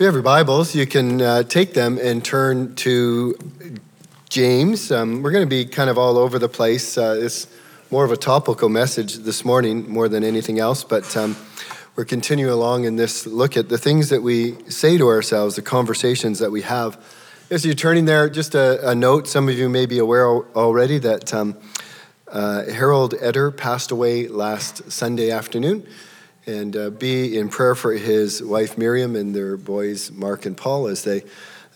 If you have your Bibles, you can uh, take them and turn to James. Um, we're going to be kind of all over the place. Uh, it's more of a topical message this morning, more than anything else, but um, we're continuing along in this look at the things that we say to ourselves, the conversations that we have. As you're turning there, just a, a note some of you may be aware already that um, uh, Harold Eder passed away last Sunday afternoon and uh, be in prayer for his wife Miriam and their boys Mark and Paul as they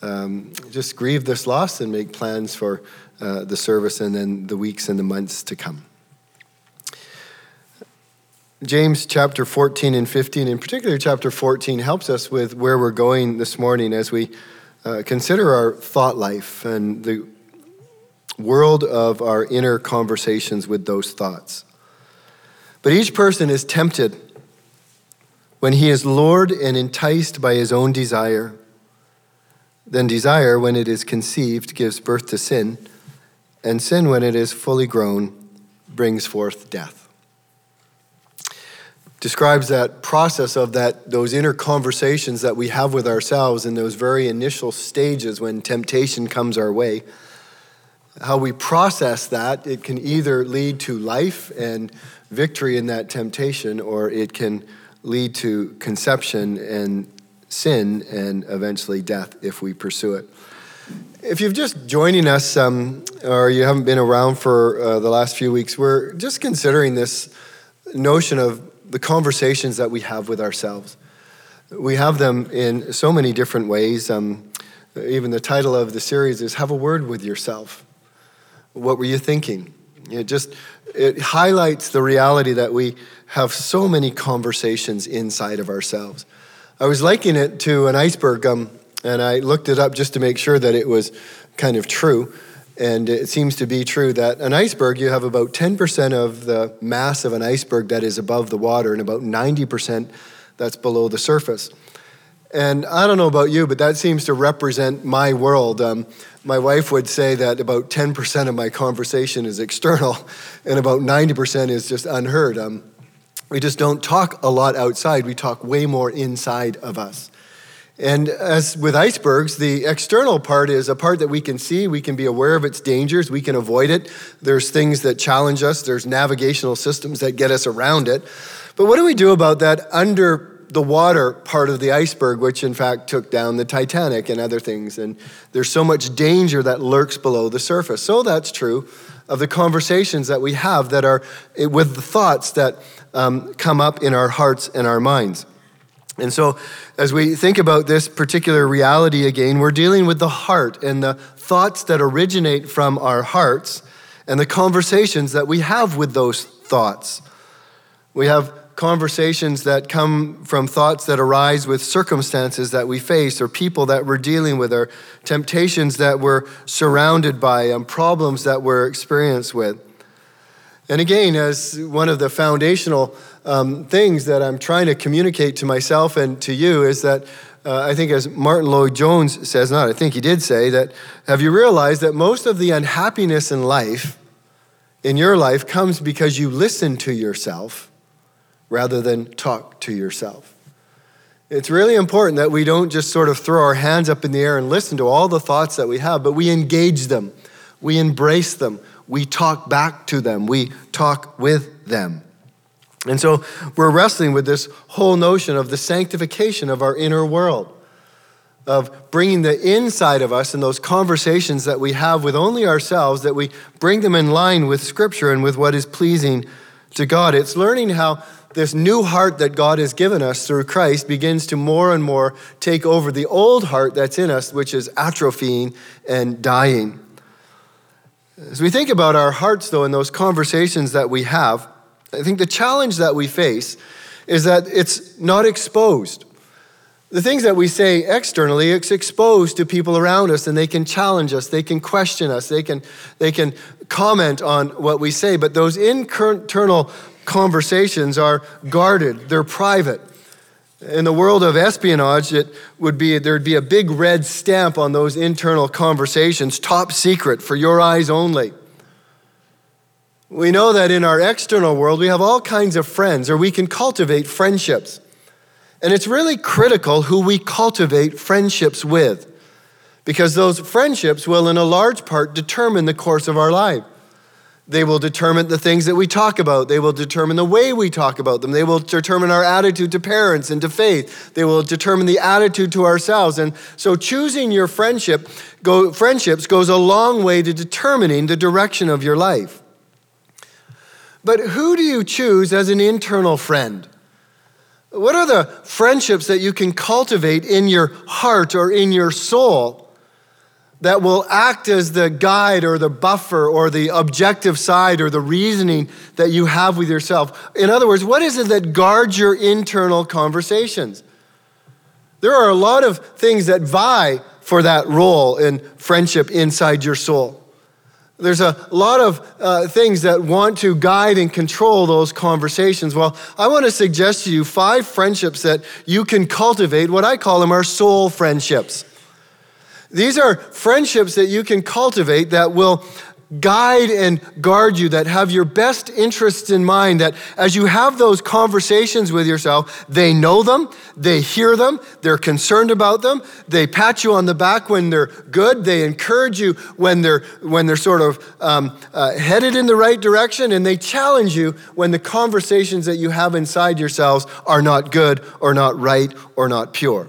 um, just grieve this loss and make plans for uh, the service and then the weeks and the months to come. James chapter 14 and 15, in particular chapter 14, helps us with where we're going this morning as we uh, consider our thought life and the world of our inner conversations with those thoughts. But each person is tempted when he is lured and enticed by his own desire, then desire, when it is conceived, gives birth to sin, and sin, when it is fully grown, brings forth death. Describes that process of that those inner conversations that we have with ourselves in those very initial stages when temptation comes our way. How we process that, it can either lead to life and victory in that temptation, or it can lead to conception and sin and eventually death if we pursue it. If you're just joining us um, or you haven't been around for uh, the last few weeks, we're just considering this notion of the conversations that we have with ourselves. We have them in so many different ways. Um, even the title of the series is Have a Word with Yourself. What were you thinking? It just it highlights the reality that we have so many conversations inside of ourselves. I was liking it to an iceberg, um, and I looked it up just to make sure that it was kind of true. And it seems to be true that an iceberg, you have about 10% of the mass of an iceberg that is above the water, and about 90% that's below the surface. And I don't know about you, but that seems to represent my world. Um, my wife would say that about 10% of my conversation is external, and about 90% is just unheard. Um, we just don't talk a lot outside, we talk way more inside of us. And as with icebergs, the external part is a part that we can see, we can be aware of its dangers, we can avoid it. There's things that challenge us, there's navigational systems that get us around it. But what do we do about that under the water part of the iceberg, which in fact took down the Titanic and other things. And there's so much danger that lurks below the surface. So that's true of the conversations that we have that are eh, with the thoughts that um, come up in our hearts and our minds. And so, as we think about this particular reality again, we're dealing with the heart and the thoughts that originate from our hearts and the conversations that we have with those thoughts. We have conversations that come from thoughts that arise with circumstances that we face or people that we're dealing with or temptations that we're surrounded by and problems that we're experienced with. And again, as one of the foundational um, things that I'm trying to communicate to myself and to you is that uh, I think, as Martyn Lloyd-Jones says, not I think he did say, that have you realized that most of the unhappiness in life, in your life, comes because you listen to yourself rather than talk to yourself. It's really important that we don't just sort of throw our hands up in the air and listen to all the thoughts that we have, but we engage them, we embrace them, we talk back to them, we talk with them. And so we're wrestling with this whole notion of the sanctification of our inner world, of bringing the inside of us and those conversations that we have with only ourselves, that we bring them in line with Scripture and with what is pleasing to God. It's learning how this new heart that God has given us through Christ begins to more and more take over the old heart that's in us, which is atrophying and dying. As we think about our hearts, though, in those conversations that we have, I think the challenge that we face is that it's not exposed. The things that we say externally, it's exposed to people around us and they can challenge us, they can question us, they can, they can comment on what we say. But those internal conversations are guarded, they're private. In the world of espionage, it would be there'd be a big red stamp on those internal conversations, top secret for your eyes only. We know that in our external world, we have all kinds of friends, or we can cultivate friendships. And it's really critical who we cultivate friendships with, because those friendships will, in a large part, determine the course of our life. They will determine the things that we talk about. They will determine the way we talk about them. They will determine our attitude to parents and to faith. They will determine the attitude to ourselves. And so choosing your friendship go, friendships goes a long way to determining the direction of your life. But who do you choose as an internal friend? What are the friendships that you can cultivate in your heart or in your soul that will act as the guide or the buffer or the objective side or the reasoning that you have with yourself. In other words, what is it that guards your internal conversations? There are a lot of things that vie for that role in friendship inside your soul. There's a lot of uh, things that want to guide and control those conversations. Well, I want to suggest to you five friendships that you can cultivate. What I call them are soul friendships. These are friendships that you can cultivate that will guide and guard you, that have your best interests in mind, that as you have those conversations with yourself, they know them, they hear them, they're concerned about them, they pat you on the back when they're good, they encourage you when they're, when they're sort of um, uh, headed in the right direction, and they challenge you when the conversations that you have inside yourselves are not good or not right or not pure.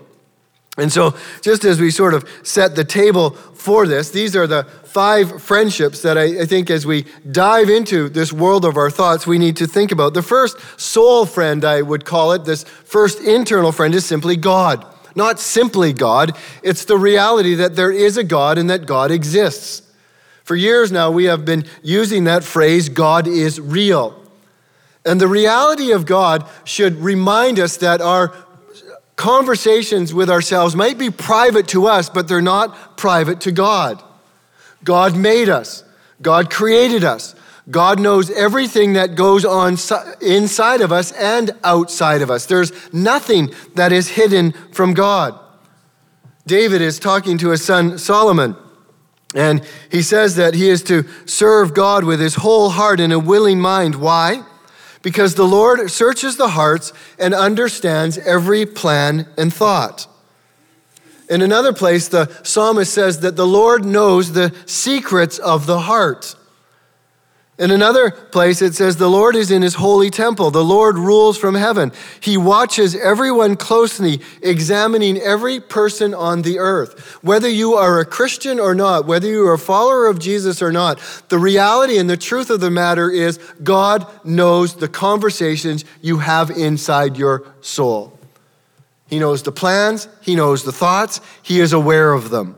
And so, just as we sort of set the table for this, these are the five friendships that I, I, think as we dive into this world of our thoughts, we need to think about. The first soul friend, I would call it, this first internal friend, is simply God. Not simply God, it's the reality that there is a God and that God exists. For years now, we have been using that phrase, God is real. And the reality of God should remind us that our conversations with ourselves might be private to us, but they're not private to God. God made us, God created us. God knows everything that goes on inside of us and outside of us. There's nothing that is hidden from God. David is talking to his son Solomon, and he says that he is to serve God with his whole heart and a willing mind. Why? Because the Lord searches the hearts and understands every plan and thought. In another place, the psalmist says that the Lord knows the secrets of the heart. In another place, it says, The Lord is in his holy temple. The Lord rules from heaven. He watches everyone closely, examining every person on the earth. Whether you are a Christian or not, whether you are a follower of Jesus or not, the reality and the truth of the matter is God knows the conversations you have inside your soul. He knows the plans, He knows the thoughts, He is aware of them.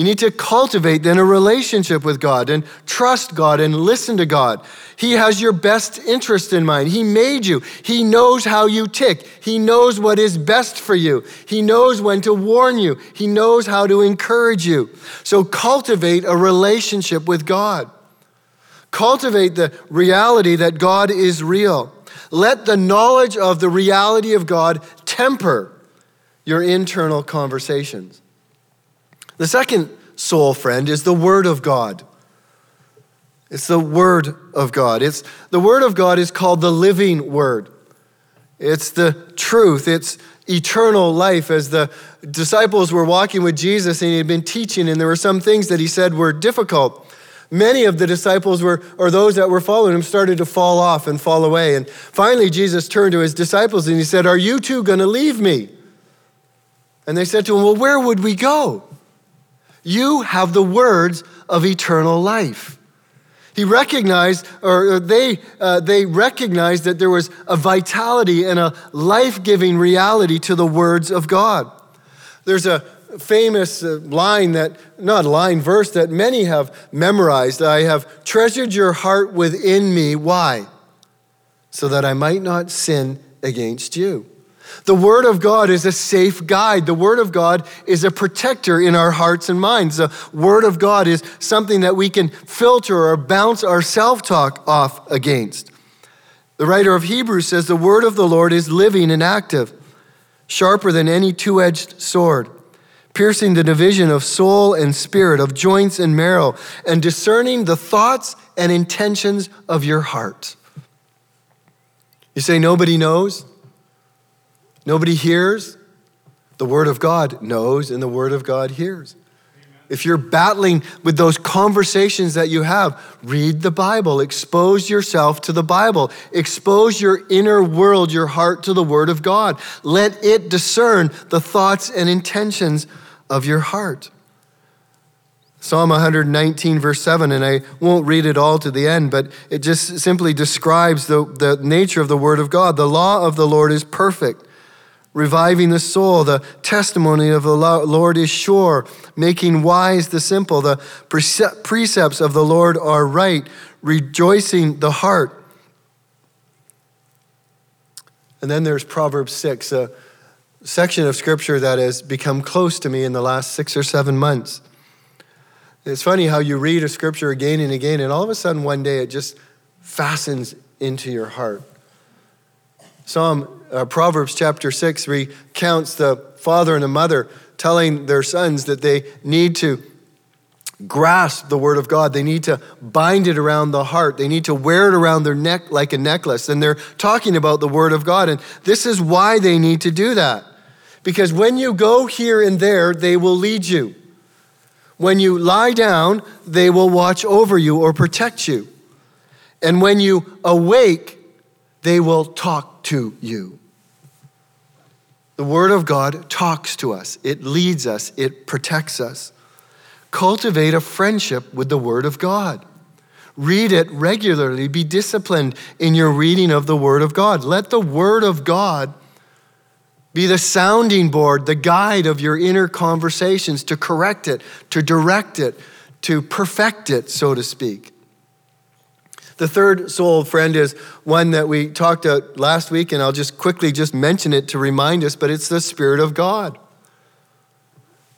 You need to cultivate then a relationship with God and trust God and listen to God. He has your best interest in mind. He made you. He knows how you tick. He knows what is best for you. He knows when to warn you. He knows how to encourage you. So cultivate a relationship with God. Cultivate the reality that God is real. Let the knowledge of the reality of God temper your internal conversations. The second soul friend is the Word of God. It's the Word of God. It's, the Word of God is called the living Word. It's the truth. It's eternal life. As the disciples were walking with Jesus and he had been teaching, and there were some things that he said were difficult. Many of the disciples were, or those that were following him, started to fall off and fall away. And finally, Jesus turned to his disciples and he said, Are you two going to leave me? And they said to him, Well, where would we go? You have the words of eternal life. He recognized, or they, uh, they recognized that there was a vitality and a life giving reality to the words of God. There's a famous uh, line that, not line, verse that many have memorized. I have treasured your heart within me. Why? So that I might not sin against you. The Word of God is a safe guide. The Word of God is a protector in our hearts and minds. The Word of God is something that we can filter or bounce our self talk off against. The writer of Hebrews says the Word of the Lord is living and active, sharper than any two edged sword, piercing the division of soul and spirit, of joints and marrow, and discerning the thoughts and intentions of your heart. You say, nobody knows? Nobody hears. The Word of God knows, and the Word of God hears. If you're battling with those conversations that you have, read the Bible. Expose yourself to the Bible. Expose your inner world, your heart to the Word of God. Let it discern the thoughts and intentions of your heart. Psalm 119, verse 7, and I won't read it all to the end, but it just simply describes the, the nature of the Word of God. The law of the Lord is perfect reviving the soul. The testimony of the Lord is sure, making wise the simple. The precepts of the Lord are right, rejoicing the heart. And then there's Proverbs 6, a section of scripture that has become close to me in the last six or seven months. It's funny how you read a scripture again and again, and all of a sudden one day it just fastens into your heart. Psalm uh, Proverbs chapter 6 recounts the father and the mother telling their sons that they need to grasp the word of God. They need to bind it around the heart. They need to wear it around their neck like a necklace. And they're talking about the word of God. And this is why they need to do that. Because when you go here and there, they will lead you. When you lie down, they will watch over you or protect you. And when you awake, they will talk to you. The Word of God talks to us, it leads us, it protects us. Cultivate a friendship with the Word of God. Read it regularly. Be disciplined in your reading of the Word of God. Let the Word of God be the sounding board, the guide of your inner conversations to correct it, to direct it, to perfect it, so to speak. The third soul friend is one that we talked about last week, and I'll just quickly just mention it to remind us, but it's the Spirit of God.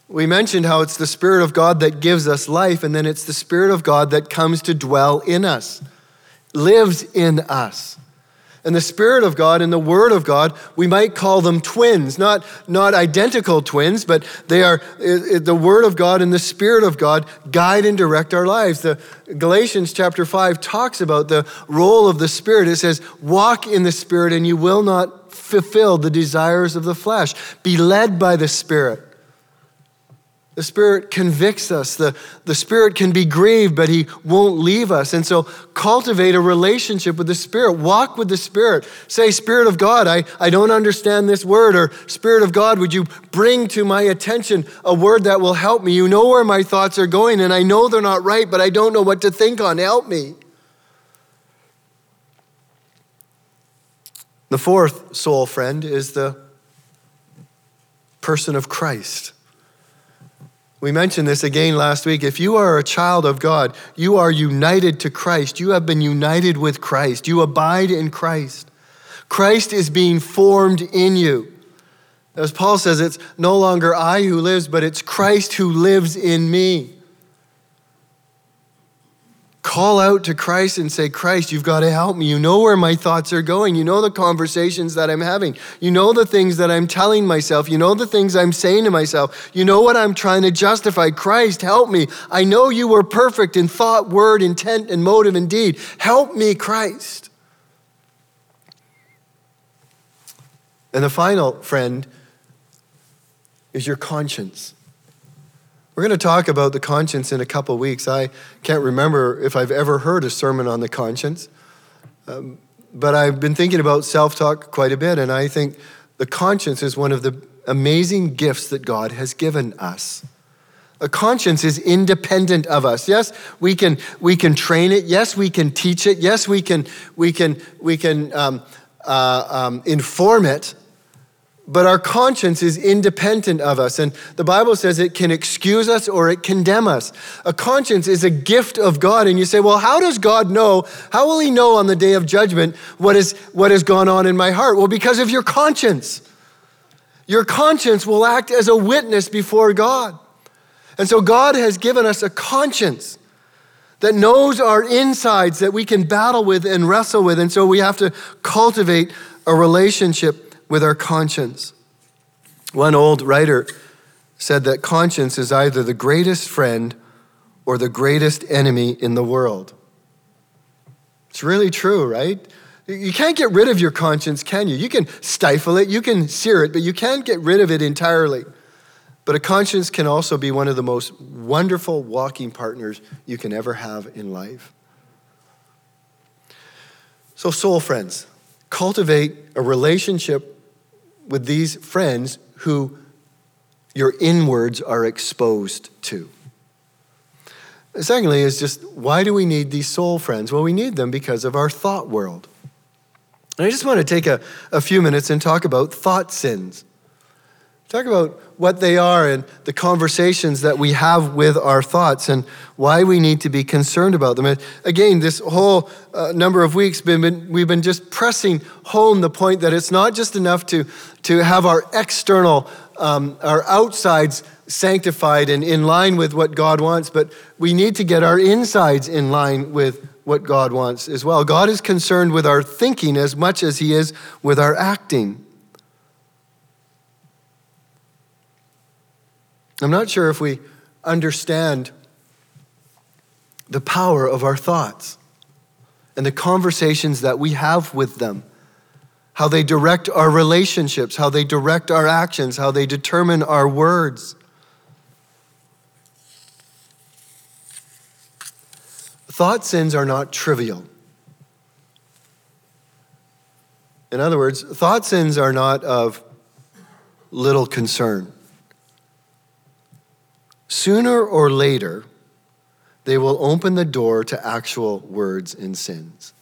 We mentioned how it's the Spirit of God that gives us life, and then it's the Spirit of God that comes to dwell in us, lives in us and the Spirit of God and the Word of God, we might call them twins, not, not identical twins, but they are the Word of God and the Spirit of God guide and direct our lives. The Galatians chapter 5 talks about the role of the Spirit. It says, Walk in the Spirit, and you will not fulfill the desires of the flesh. Be led by the Spirit. The Spirit convicts us. The, the Spirit can be grieved, but He won't leave us. And so cultivate a relationship with the Spirit. Walk with the Spirit. Say, Spirit of God, I, I don't understand this word. Or, Spirit of God, would you bring to my attention a word that will help me? You know where my thoughts are going, and I know they're not right, but I don't know what to think on. Help me. The fourth soul friend is the person of Christ. We mentioned this again last week. If you are a child of God, you are united to Christ. You have been united with Christ. You abide in Christ. Christ is being formed in you. As Paul says, it's no longer I who lives, but it's Christ who lives in me. Call out to Christ and say, Christ, you've got to help me. You know where my thoughts are going. You know the conversations that I'm having. You know the things that I'm telling myself. You know the things I'm saying to myself. You know what I'm trying to justify. Christ, help me. I know you were perfect in thought, word, intent, and motive and deed. Help me, Christ. And the final friend is your conscience. We're going to talk about the conscience in a couple weeks. I can't remember if I've ever heard a sermon on the conscience, um, but I've been thinking about self talk quite a bit, and I think the conscience is one of the amazing gifts that God has given us. A conscience is independent of us. Yes, we can, we can train it. Yes, we can teach it. Yes, we can, we can, we can um, uh, um, inform it. But our conscience is independent of us. And the Bible says it can excuse us or it condemn us. A conscience is a gift of God. And you say, well, how does God know? How will He know on the day of judgment what, is, what has gone on in my heart? Well, because of your conscience. Your conscience will act as a witness before God. And so God has given us a conscience that knows our insides that we can battle with and wrestle with. And so we have to cultivate a relationship with our conscience. One old writer said that conscience is either the greatest friend or the greatest enemy in the world. It's really true, right? You can't get rid of your conscience, can you? You can stifle it, you can sear it, but you can't get rid of it entirely. But a conscience can also be one of the most wonderful walking partners you can ever have in life. So, soul friends, cultivate a relationship with these friends who your inwards are exposed to. Secondly, is just why do we need these soul friends? Well, we need them because of our thought world. And I just want to take a, a few minutes and talk about thought sins. Talk about what they are and the conversations that we have with our thoughts and why we need to be concerned about them. And again, this whole uh, number of weeks, been, been, we've been just pressing home the point that it's not just enough to, to have our external, um, our outsides sanctified and in line with what God wants, but we need to get our insides in line with what God wants as well. God is concerned with our thinking as much as He is with our acting. I'm not sure if we understand the power of our thoughts and the conversations that we have with them, how they direct our relationships, how they direct our actions, how they determine our words. Thought sins are not trivial. In other words, thought sins are not of little concern. Sooner or later, they will open the door to actual words and sins.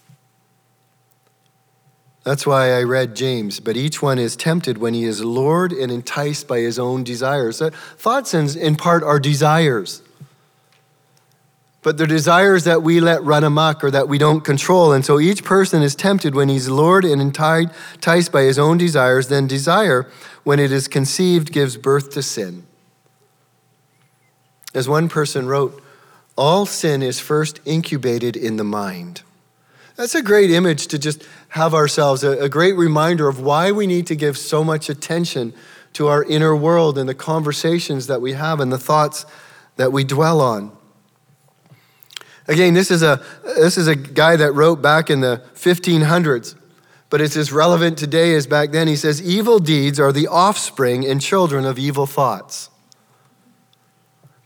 That's why I read James, but each one is tempted when he is lured and enticed by his own desires. That thought sins, in part, are desires. But they're desires that we let run amok or that we don't control. And so each person is tempted when he's lured and enticed by his own desires. Then desire, when it is conceived, gives birth to sin. As one person wrote, all sin is first incubated in the mind. That's a great image to just have ourselves, a, great reminder of why we need to give so much attention to our inner world and the conversations that we have and the thoughts that we dwell on. Again, this is a, this is a guy that wrote back in the 1500s, but it's as relevant today as back then. He says, Evil deeds are the offspring and children of evil thoughts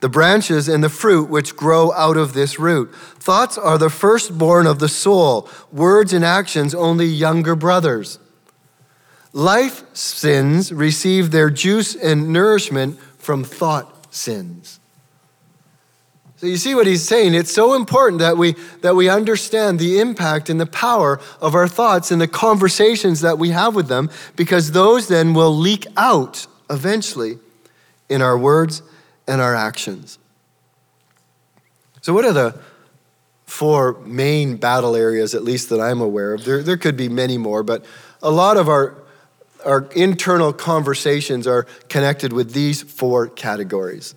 the branches and the fruit which grow out of this root. Thoughts are the firstborn of the soul, words and actions only younger brothers. Life sins receive their juice and nourishment from thought sins. So you see what he's saying? It's so important that we that we understand the impact and the power of our thoughts and the conversations that we have with them because those then will leak out eventually in our words and our actions. So, what are the four main battle areas, at least that I'm aware of? There, there could be many more, but a lot of our, our internal conversations are connected with these four categories.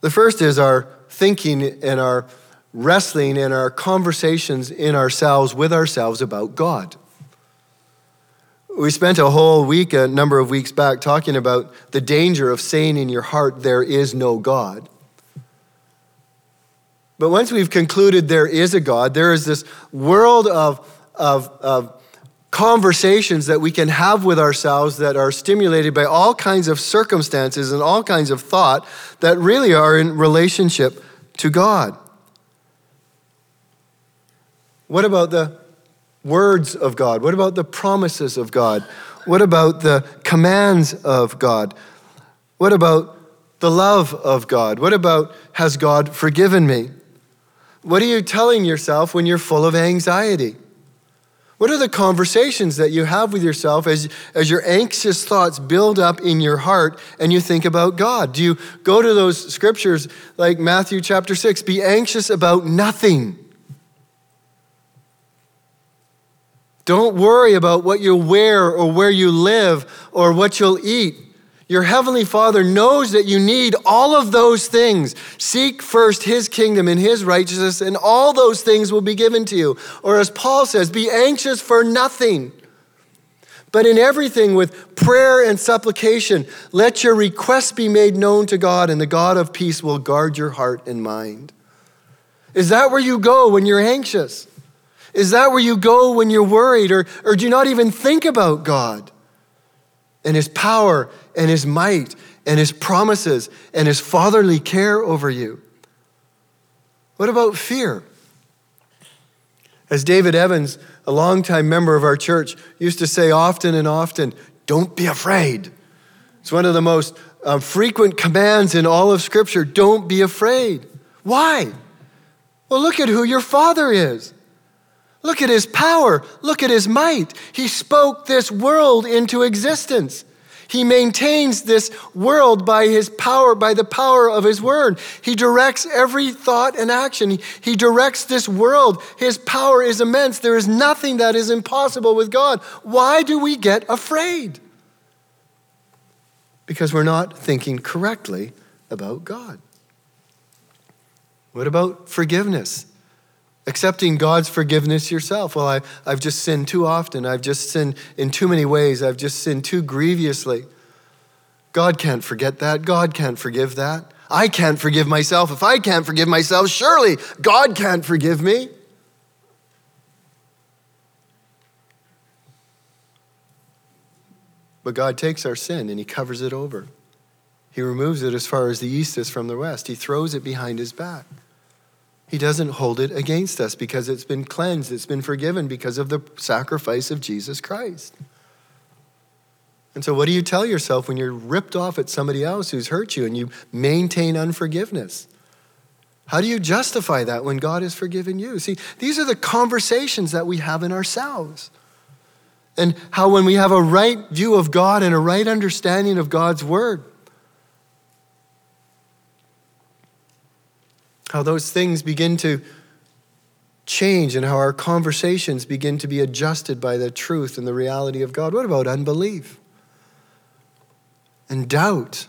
The first is our thinking and our wrestling and our conversations in ourselves with ourselves about God. We spent a whole week, a number of weeks back, talking about the danger of saying in your heart, There is no God. But once we've concluded there is a God, there is this world of, of, of conversations that we can have with ourselves that are stimulated by all kinds of circumstances and all kinds of thought that really are in relationship to God. What about the words of God? What about the promises of God? What about the commands of God? What about the love of God? What about, has God forgiven me? What are you telling yourself when you're full of anxiety? What are the conversations that you have with yourself as, as your anxious thoughts build up in your heart and you think about God? Do you go to those scriptures like Matthew chapter 6? Be anxious about nothing. Don't worry about what you wear or where you live or what you'll eat. Your heavenly Father knows that you need all of those things. Seek first his kingdom and his righteousness, and all those things will be given to you. Or as Paul says, be anxious for nothing. But in everything, with prayer and supplication, let your requests be made known to God, and the God of peace will guard your heart and mind. Is that where you go when you're anxious? Is that where you go when you're worried, or, or do you not even think about God and His power and His might and His promises and His fatherly care over you? What about fear? As David Evans, a longtime member of our church, used to say often and often, don't be afraid. It's one of the most um, frequent commands in all of Scripture don't be afraid. Why? Well, look at who your father is. Look at his power. Look at his might. He spoke this world into existence. He maintains this world by his power, by the power of his word. He directs every thought and action. He directs this world. His power is immense. There is nothing that is impossible with God. Why do we get afraid? Because we're not thinking correctly about God. What about forgiveness? Accepting God's forgiveness yourself. Well, I, I've just sinned too often. I've just sinned in too many ways. I've just sinned too grievously. God can't forget that. God can't forgive that. I can't forgive myself. If I can't forgive myself, surely God can't forgive me. But God takes our sin and He covers it over. He removes it as far as the east is from the west. He throws it behind His back. He doesn't hold it against us because it's been cleansed, it's been forgiven because of the sacrifice of Jesus Christ. And so, what do you tell yourself when you're ripped off at somebody else who's hurt you and you maintain unforgiveness? How do you justify that when God has forgiven you? See, these are the conversations that we have in ourselves. And how, when we have a right view of God and a right understanding of God's word, how those things begin to change and how our conversations begin to be adjusted by the truth and the reality of God. What about unbelief and doubt?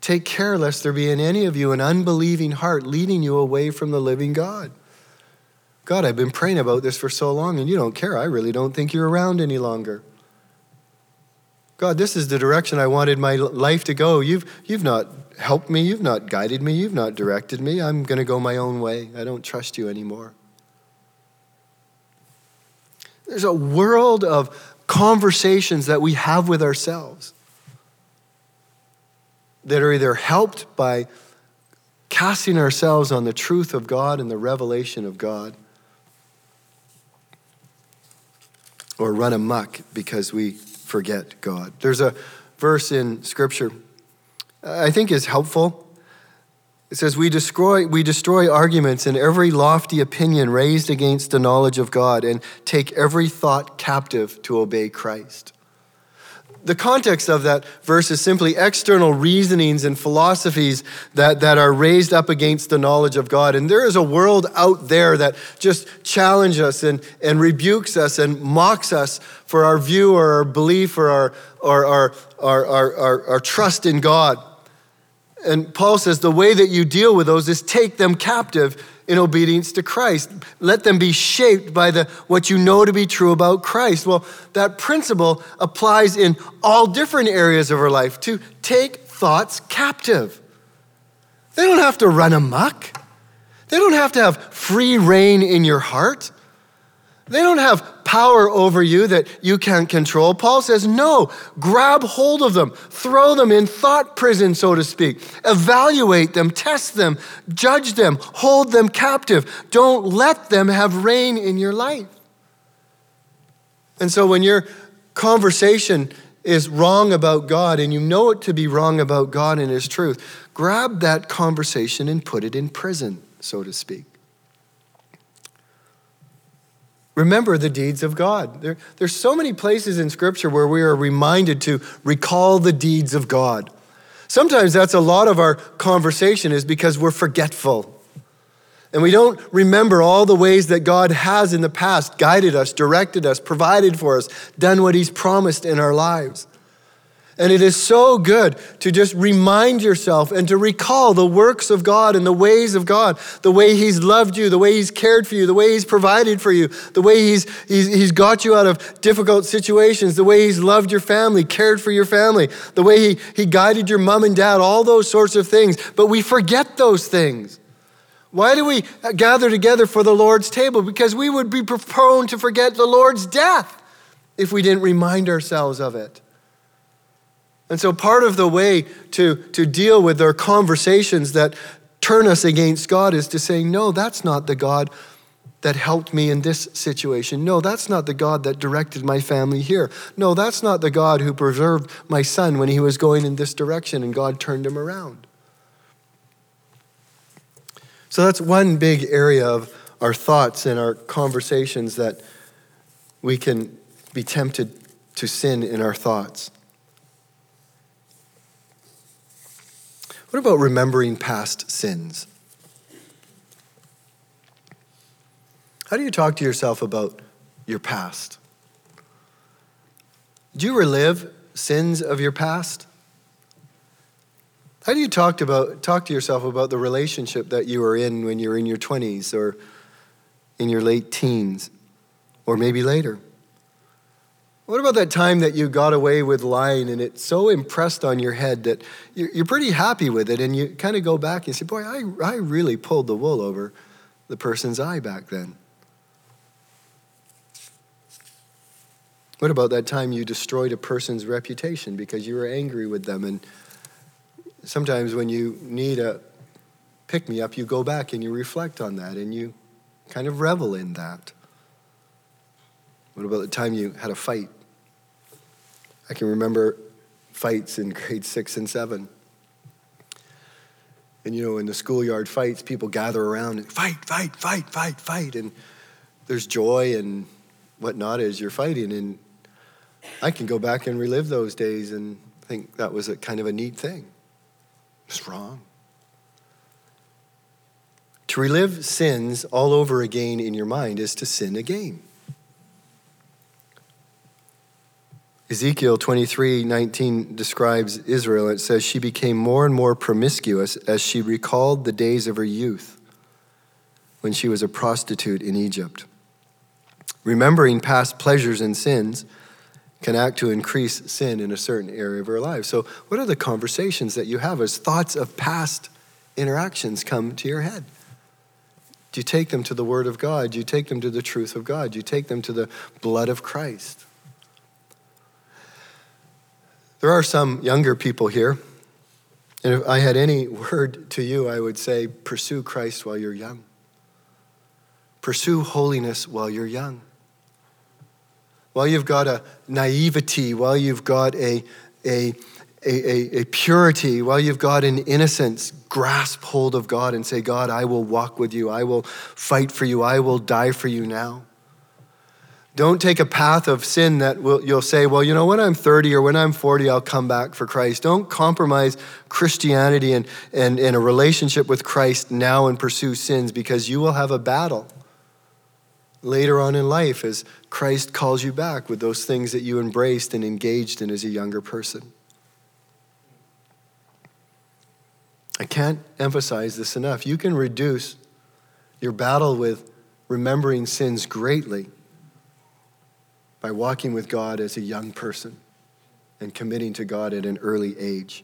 Take care lest there be in any of you an unbelieving heart leading you away from the living God. God, I've been praying about this for so long and you don't care. I really don't think you're around any longer. God, this is the direction I wanted my life to go. You've, you've not helped me. You've not guided me. You've not directed me. I'm going to go my own way. I don't trust you anymore. There's a world of conversations that we have with ourselves that are either helped by casting ourselves on the truth of God and the revelation of God, or run amuck because we forget God. There's a verse in Scripture uh, I think is helpful. It says, we destroy, we destroy arguments and every lofty opinion raised against the knowledge of God and take every thought captive to obey Christ the context of that verse is simply external reasonings and philosophies that, that are raised up against the knowledge of God. And there is a world out there that just challenges us and, and rebukes us and mocks us for our view or our belief or our, or our, our, our, our, our trust in God. And Paul says the way that you deal with those is take them captive in obedience to Christ. Let them be shaped by the, what you know to be true about Christ. Well, that principle applies in all different areas of our life to take thoughts captive. They don't have to run amok. They don't have to have free reign in your heart. They don't have power over you that you can't control. Paul says, no, grab hold of them, throw them in thought prison, so to speak. Evaluate them, test them, judge them, hold them captive. Don't let them have reign in your life. And so when your conversation is wrong about God and you know it to be wrong about God and His truth, grab that conversation and put it in prison, so to speak. Remember the deeds of God. There, there's so many places in Scripture where we are reminded to recall the deeds of God. Sometimes that's a lot of our conversation is because we're forgetful. And we don't remember all the ways that God has in the past guided us, directed us, provided for us, done what He's promised in our lives. And it is so good to just remind yourself and to recall the works of God and the ways of God, the way He's loved you, the way He's cared for you, the way He's provided for you, the way He's, he's, he's got you out of difficult situations, the way He's loved your family, cared for your family, the way He, he guided your mom and dad, all those sorts of things. But we forget those things. Why do we gather together for the Lord's table? Because we would be prone to forget the Lord's death if we didn't remind ourselves of it. And so, part of the way to, to deal with our conversations that turn us against God is to say, No, that's not the God that helped me in this situation. No, that's not the God that directed my family here. No, that's not the God who preserved my son when he was going in this direction and God turned him around. So that's one big area of our thoughts and our conversations that we can be tempted to sin in our thoughts. What about remembering past sins? How do you talk to yourself about your past? Do you relive sins of your past? How do you talk, about, talk to yourself about the relationship that you were in when you were in your 20s or in your late teens or maybe later? What about that time that you got away with lying and it's so impressed on your head that you're pretty happy with it and you kind of go back and say, Boy, I, I really pulled the wool over the person's eye back then? What about that time you destroyed a person's reputation because you were angry with them? And sometimes when you need a pick me up, you go back and you reflect on that and you kind of revel in that. What about the time you had a fight? I can remember fights in grade six and seven. And you know, in the schoolyard fights, people gather around and fight, fight, fight, fight, fight. And there's joy and whatnot as you're fighting. And I can go back and relive those days and think that was a kind of a neat thing. It's wrong. To relive sins all over again in your mind is to sin again. Ezekiel 23 19 describes Israel. It says, She became more and more promiscuous as she recalled the days of her youth when she was a prostitute in Egypt. Remembering past pleasures and sins can act to increase sin in a certain area of our life. So, what are the conversations that you have as thoughts of past interactions come to your head? Do you take them to the Word of God? Do you take them to the truth of God? Do you take them to the blood of Christ? There are some younger people here, and if I had any word to you, I would say pursue Christ while you're young. Pursue holiness while you're young while you've got a naivety, while you've got a, a, a, a, purity, while you've got an innocence, grasp hold of God and say, God, I will walk with you. I will fight for you. I will die for you now. Don't take a path of sin that will, you'll say, well, you know, when I'm 30 or when I'm 40, I'll come back for Christ. Don't compromise Christianity and, and, and a relationship with Christ now and pursue sins because you will have a battle later on in life as Christ calls you back with those things that you embraced and engaged in as a younger person. I can't emphasize this enough. You can reduce your battle with remembering sins greatly by walking with God as a young person and committing to God at an early age.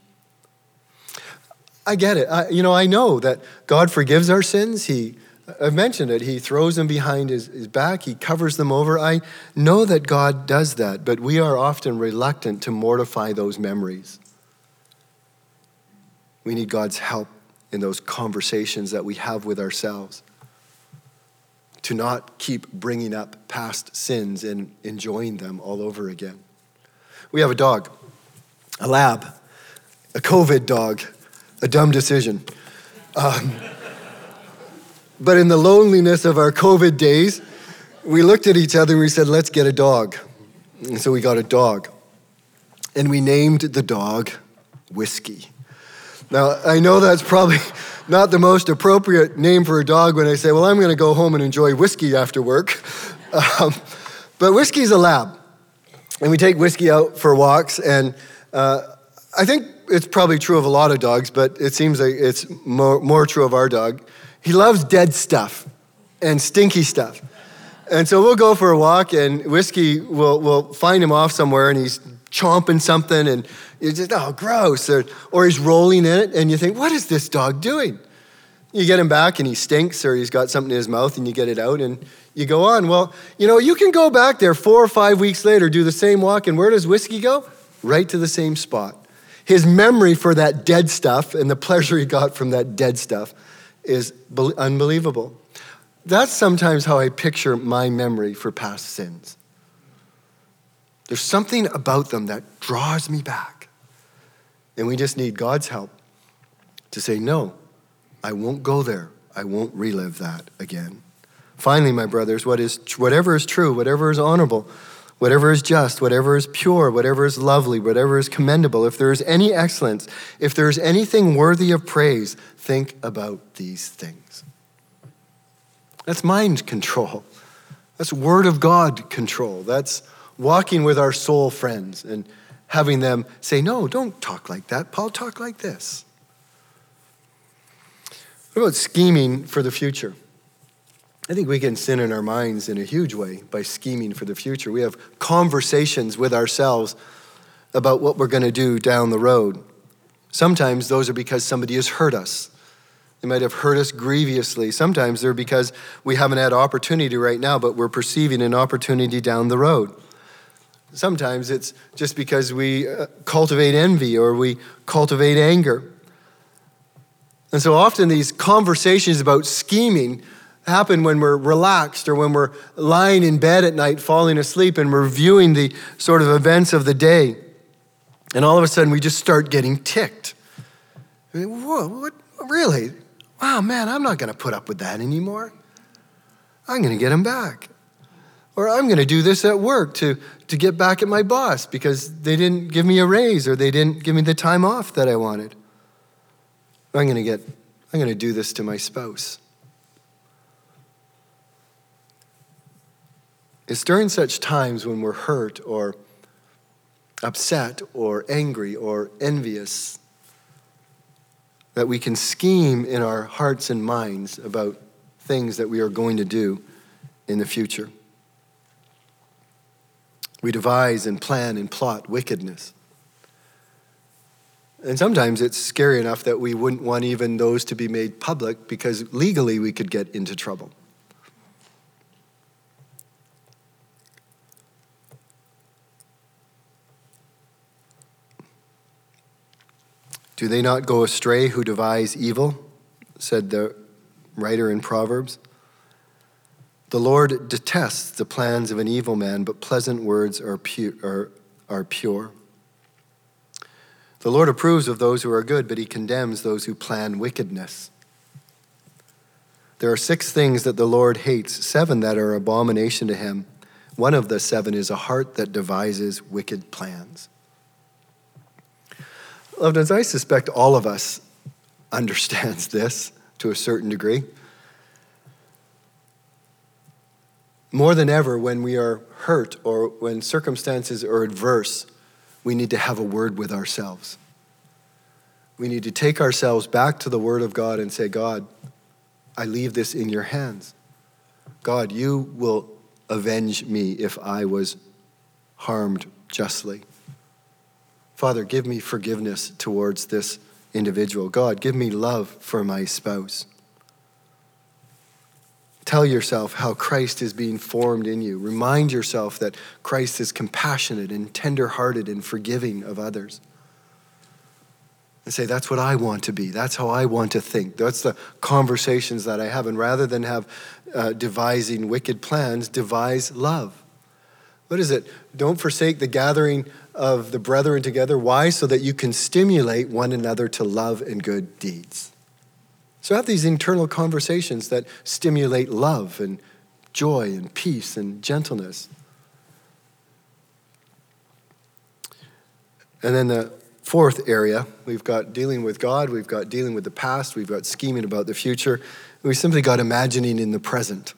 I get it. I, you know, I know that God forgives our sins. He I've mentioned it. He throws them behind his, his back, he covers them over. I know that God does that, but we are often reluctant to mortify those memories. We need God's help in those conversations that we have with ourselves to not keep bringing up past sins and enjoying them all over again. We have a dog, a lab, a COVID dog, a dumb decision. Um, but in the loneliness of our COVID days, we looked at each other and we said, let's get a dog. And so we got a dog. And we named the dog Whiskey. Now, I know that's probably not the most appropriate name for a dog when I say, well, I'm going to go home and enjoy whiskey after work. Um, but Whiskey's a lab. And we take Whiskey out for walks. And uh, I think it's probably true of a lot of dogs, but it seems like it's more, more true of our dog. He loves dead stuff and stinky stuff. And so we'll go for a walk, and Whiskey will, will find him off somewhere, and he's chomping something, and you're just, oh, gross. Or, or he's rolling in it, and you think, what is this dog doing? You get him back and he stinks or he's got something in his mouth and you get it out and you go on. Well, you know, you can go back there four or five weeks later, do the same walk, and where does whiskey go? Right to the same spot. His memory for that dead stuff and the pleasure he got from that dead stuff is unbelievable. That's sometimes how I picture my memory for past sins. There's something about them that draws me back. And we just need God's help to say, no, I won't go there. I won't relive that again. Finally, my brothers, what is, whatever is true, whatever is honorable, whatever is just, whatever is pure, whatever is lovely, whatever is commendable, if there is any excellence, if there is anything worthy of praise, think about these things. That's mind control. That's Word of God control. That's walking with our soul friends and having them say, No, don't talk like that. Paul, talk like this. What about scheming for the future? I think we can sin in our minds in a huge way by scheming for the future. We have conversations with ourselves about what we're going to do down the road. Sometimes those are because somebody has hurt us. They might have hurt us grievously. Sometimes they're because we haven't had opportunity right now, but we're perceiving an opportunity down the road. Sometimes it's just because we uh, cultivate envy or we cultivate anger. And so often these conversations about scheming happen when we're relaxed or when we're lying in bed at night, falling asleep, and reviewing the sort of events of the day. And all of a sudden, we just start getting ticked. I mean, whoa, what, really? Wow, man, I'm not going to put up with that anymore. I'm going to get him back. Or I'm going to do this at work to, to get back at my boss because they didn't give me a raise or they didn't give me the time off that I wanted. I'm going to get, I'm going to do this to my spouse. It's during such times when we're hurt or upset or angry or envious that we can scheme in our hearts and minds about things that we are going to do in the future. We devise and plan and plot wickedness. And sometimes it's scary enough that we wouldn't want even those to be made public because legally we could get into trouble. Do they not go astray who devise evil? said the writer in Proverbs. The Lord detests the plans of an evil man, but pleasant words are, pu- are, are pure. The Lord approves of those who are good, but he condemns those who plan wickedness. There are six things that the Lord hates, seven that are abomination to him. One of the seven is a heart that devises wicked plans. Loved ones, I suspect all of us understands this to a certain degree. More than ever, when we are hurt or when circumstances are adverse, we need to have a word with ourselves. We need to take ourselves back to the Word of God and say, God, I leave this in your hands. God, you will avenge me if I was harmed justly. Father, give me forgiveness towards this individual. God, give me love for my spouse. Tell yourself how Christ is being formed in you. Remind yourself that Christ is compassionate and tenderhearted and forgiving of others. And say, that's what I want to be. That's how I want to think. That's the conversations that I have. And rather than have uh, devising wicked plans, devise love. What is it? Don't forsake the gathering of the brethren together. Why? So that you can stimulate one another to love and good deeds. So have these internal conversations that stimulate love and joy and peace and gentleness. And then the fourth area, we've got dealing with God, we've got dealing with the past, we've got scheming about the future, we simply got imagining in the present.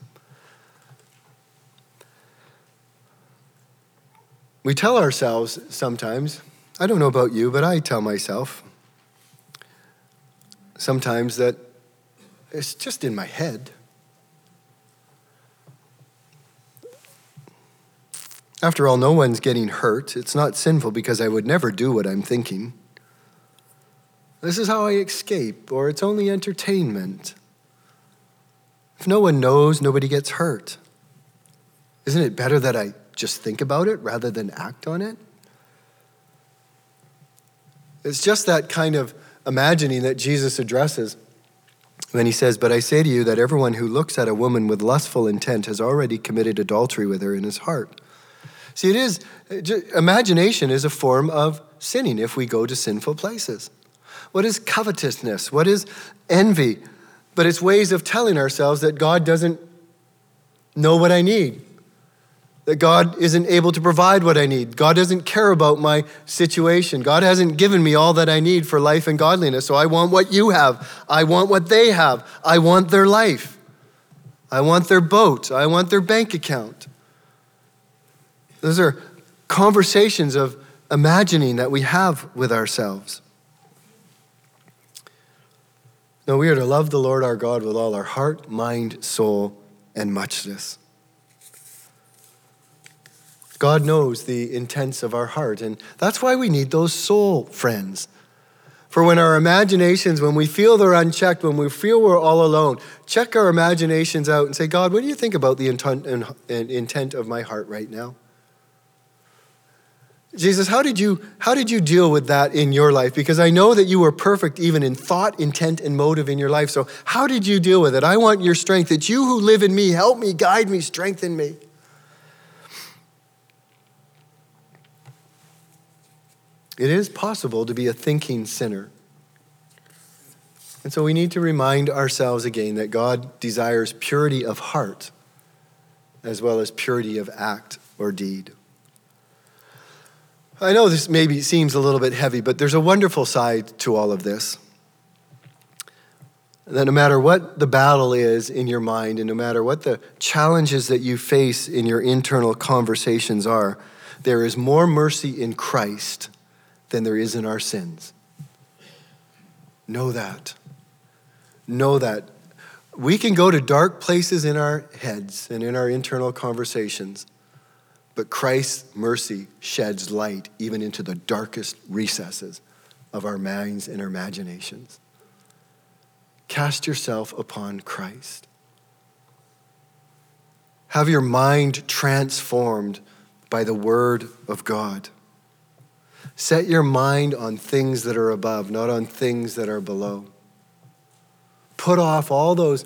We tell ourselves sometimes, I don't know about you, but I tell myself sometimes that it's just in my head. After all, no one's getting hurt. It's not sinful because I would never do what I'm thinking. This is how I escape, or it's only entertainment. If no one knows, nobody gets hurt. Isn't it better that I just think about it rather than act on it? It's just that kind of imagining that Jesus addresses when he says, But I say to you that everyone who looks at a woman with lustful intent has already committed adultery with her in his heart. See, it is, imagination is a form of sinning if we go to sinful places. What is covetousness? What is envy? But it's ways of telling ourselves that God doesn't know what I need that God isn't able to provide what I need. God doesn't care about my situation. God hasn't given me all that I need for life and godliness. So I want what you have. I want what they have. I want their life. I want their boat. I want their bank account. Those are conversations of imagining that we have with ourselves. No, we are to love the Lord our God with all our heart, mind, soul, and muchness. God knows the intents of our heart. And that's why we need those soul friends. For when our imaginations, when we feel they're unchecked, when we feel we're all alone, check our imaginations out and say, God, what do you think about the intent of my heart right now? Jesus, how did you how did you deal with that in your life? Because I know that you were perfect even in thought, intent, and motive in your life. So how did you deal with it? I want your strength. That you who live in me, help me, guide me, strengthen me. It is possible to be a thinking sinner. And so we need to remind ourselves again that God desires purity of heart as well as purity of act or deed. I know this maybe seems a little bit heavy, but there's a wonderful side to all of this. That no matter what the battle is in your mind, and no matter what the challenges that you face in your internal conversations are, there is more mercy in Christ than there is in our sins. Know that. Know that. We can go to dark places in our heads and in our internal conversations, but Christ's mercy sheds light even into the darkest recesses of our minds and our imaginations. Cast yourself upon Christ. Have your mind transformed by the Word of God. Set your mind on things that are above, not on things that are below. Put off all those,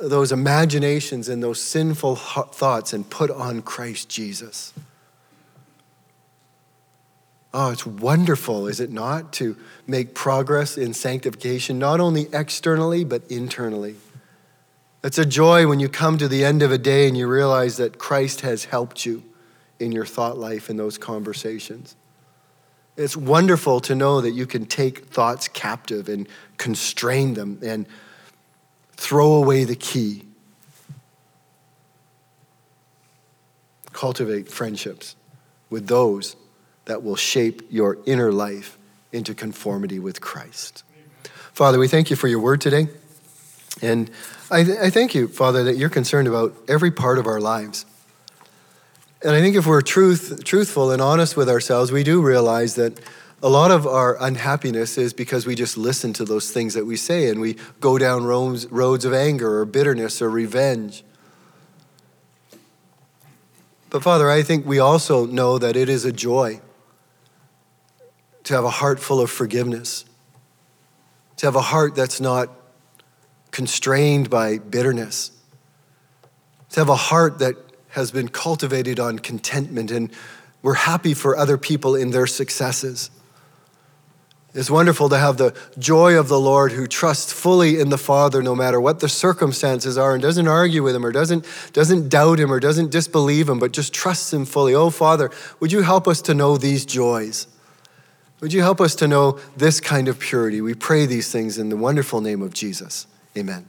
those imaginations and those sinful thoughts and put on Christ Jesus. Oh, it's wonderful, is it not, to make progress in sanctification, not only externally, but internally. It's a joy when you come to the end of a day and you realize that Christ has helped you in your thought life in those conversations. It's wonderful to know that you can take thoughts captive and constrain them and throw away the key. Cultivate friendships with those that will shape your inner life into conformity with Christ. Father, we thank you for your word today. And I, th- I thank you, Father, that you're concerned about every part of our lives. And I think if we're truth, truthful and honest with ourselves, we do realize that a lot of our unhappiness is because we just listen to those things that we say and we go down roads, roads of anger or bitterness or revenge. But Father, I think we also know that it is a joy to have a heart full of forgiveness, to have a heart that's not constrained by bitterness, to have a heart that has been cultivated on contentment, and we're happy for other people in their successes. It's wonderful to have the joy of the Lord who trusts fully in the Father no matter what the circumstances are and doesn't argue with him or doesn't, doesn't doubt him or doesn't disbelieve him, but just trusts him fully. Oh, Father, would you help us to know these joys? Would you help us to know this kind of purity? We pray these things in the wonderful name of Jesus. Amen.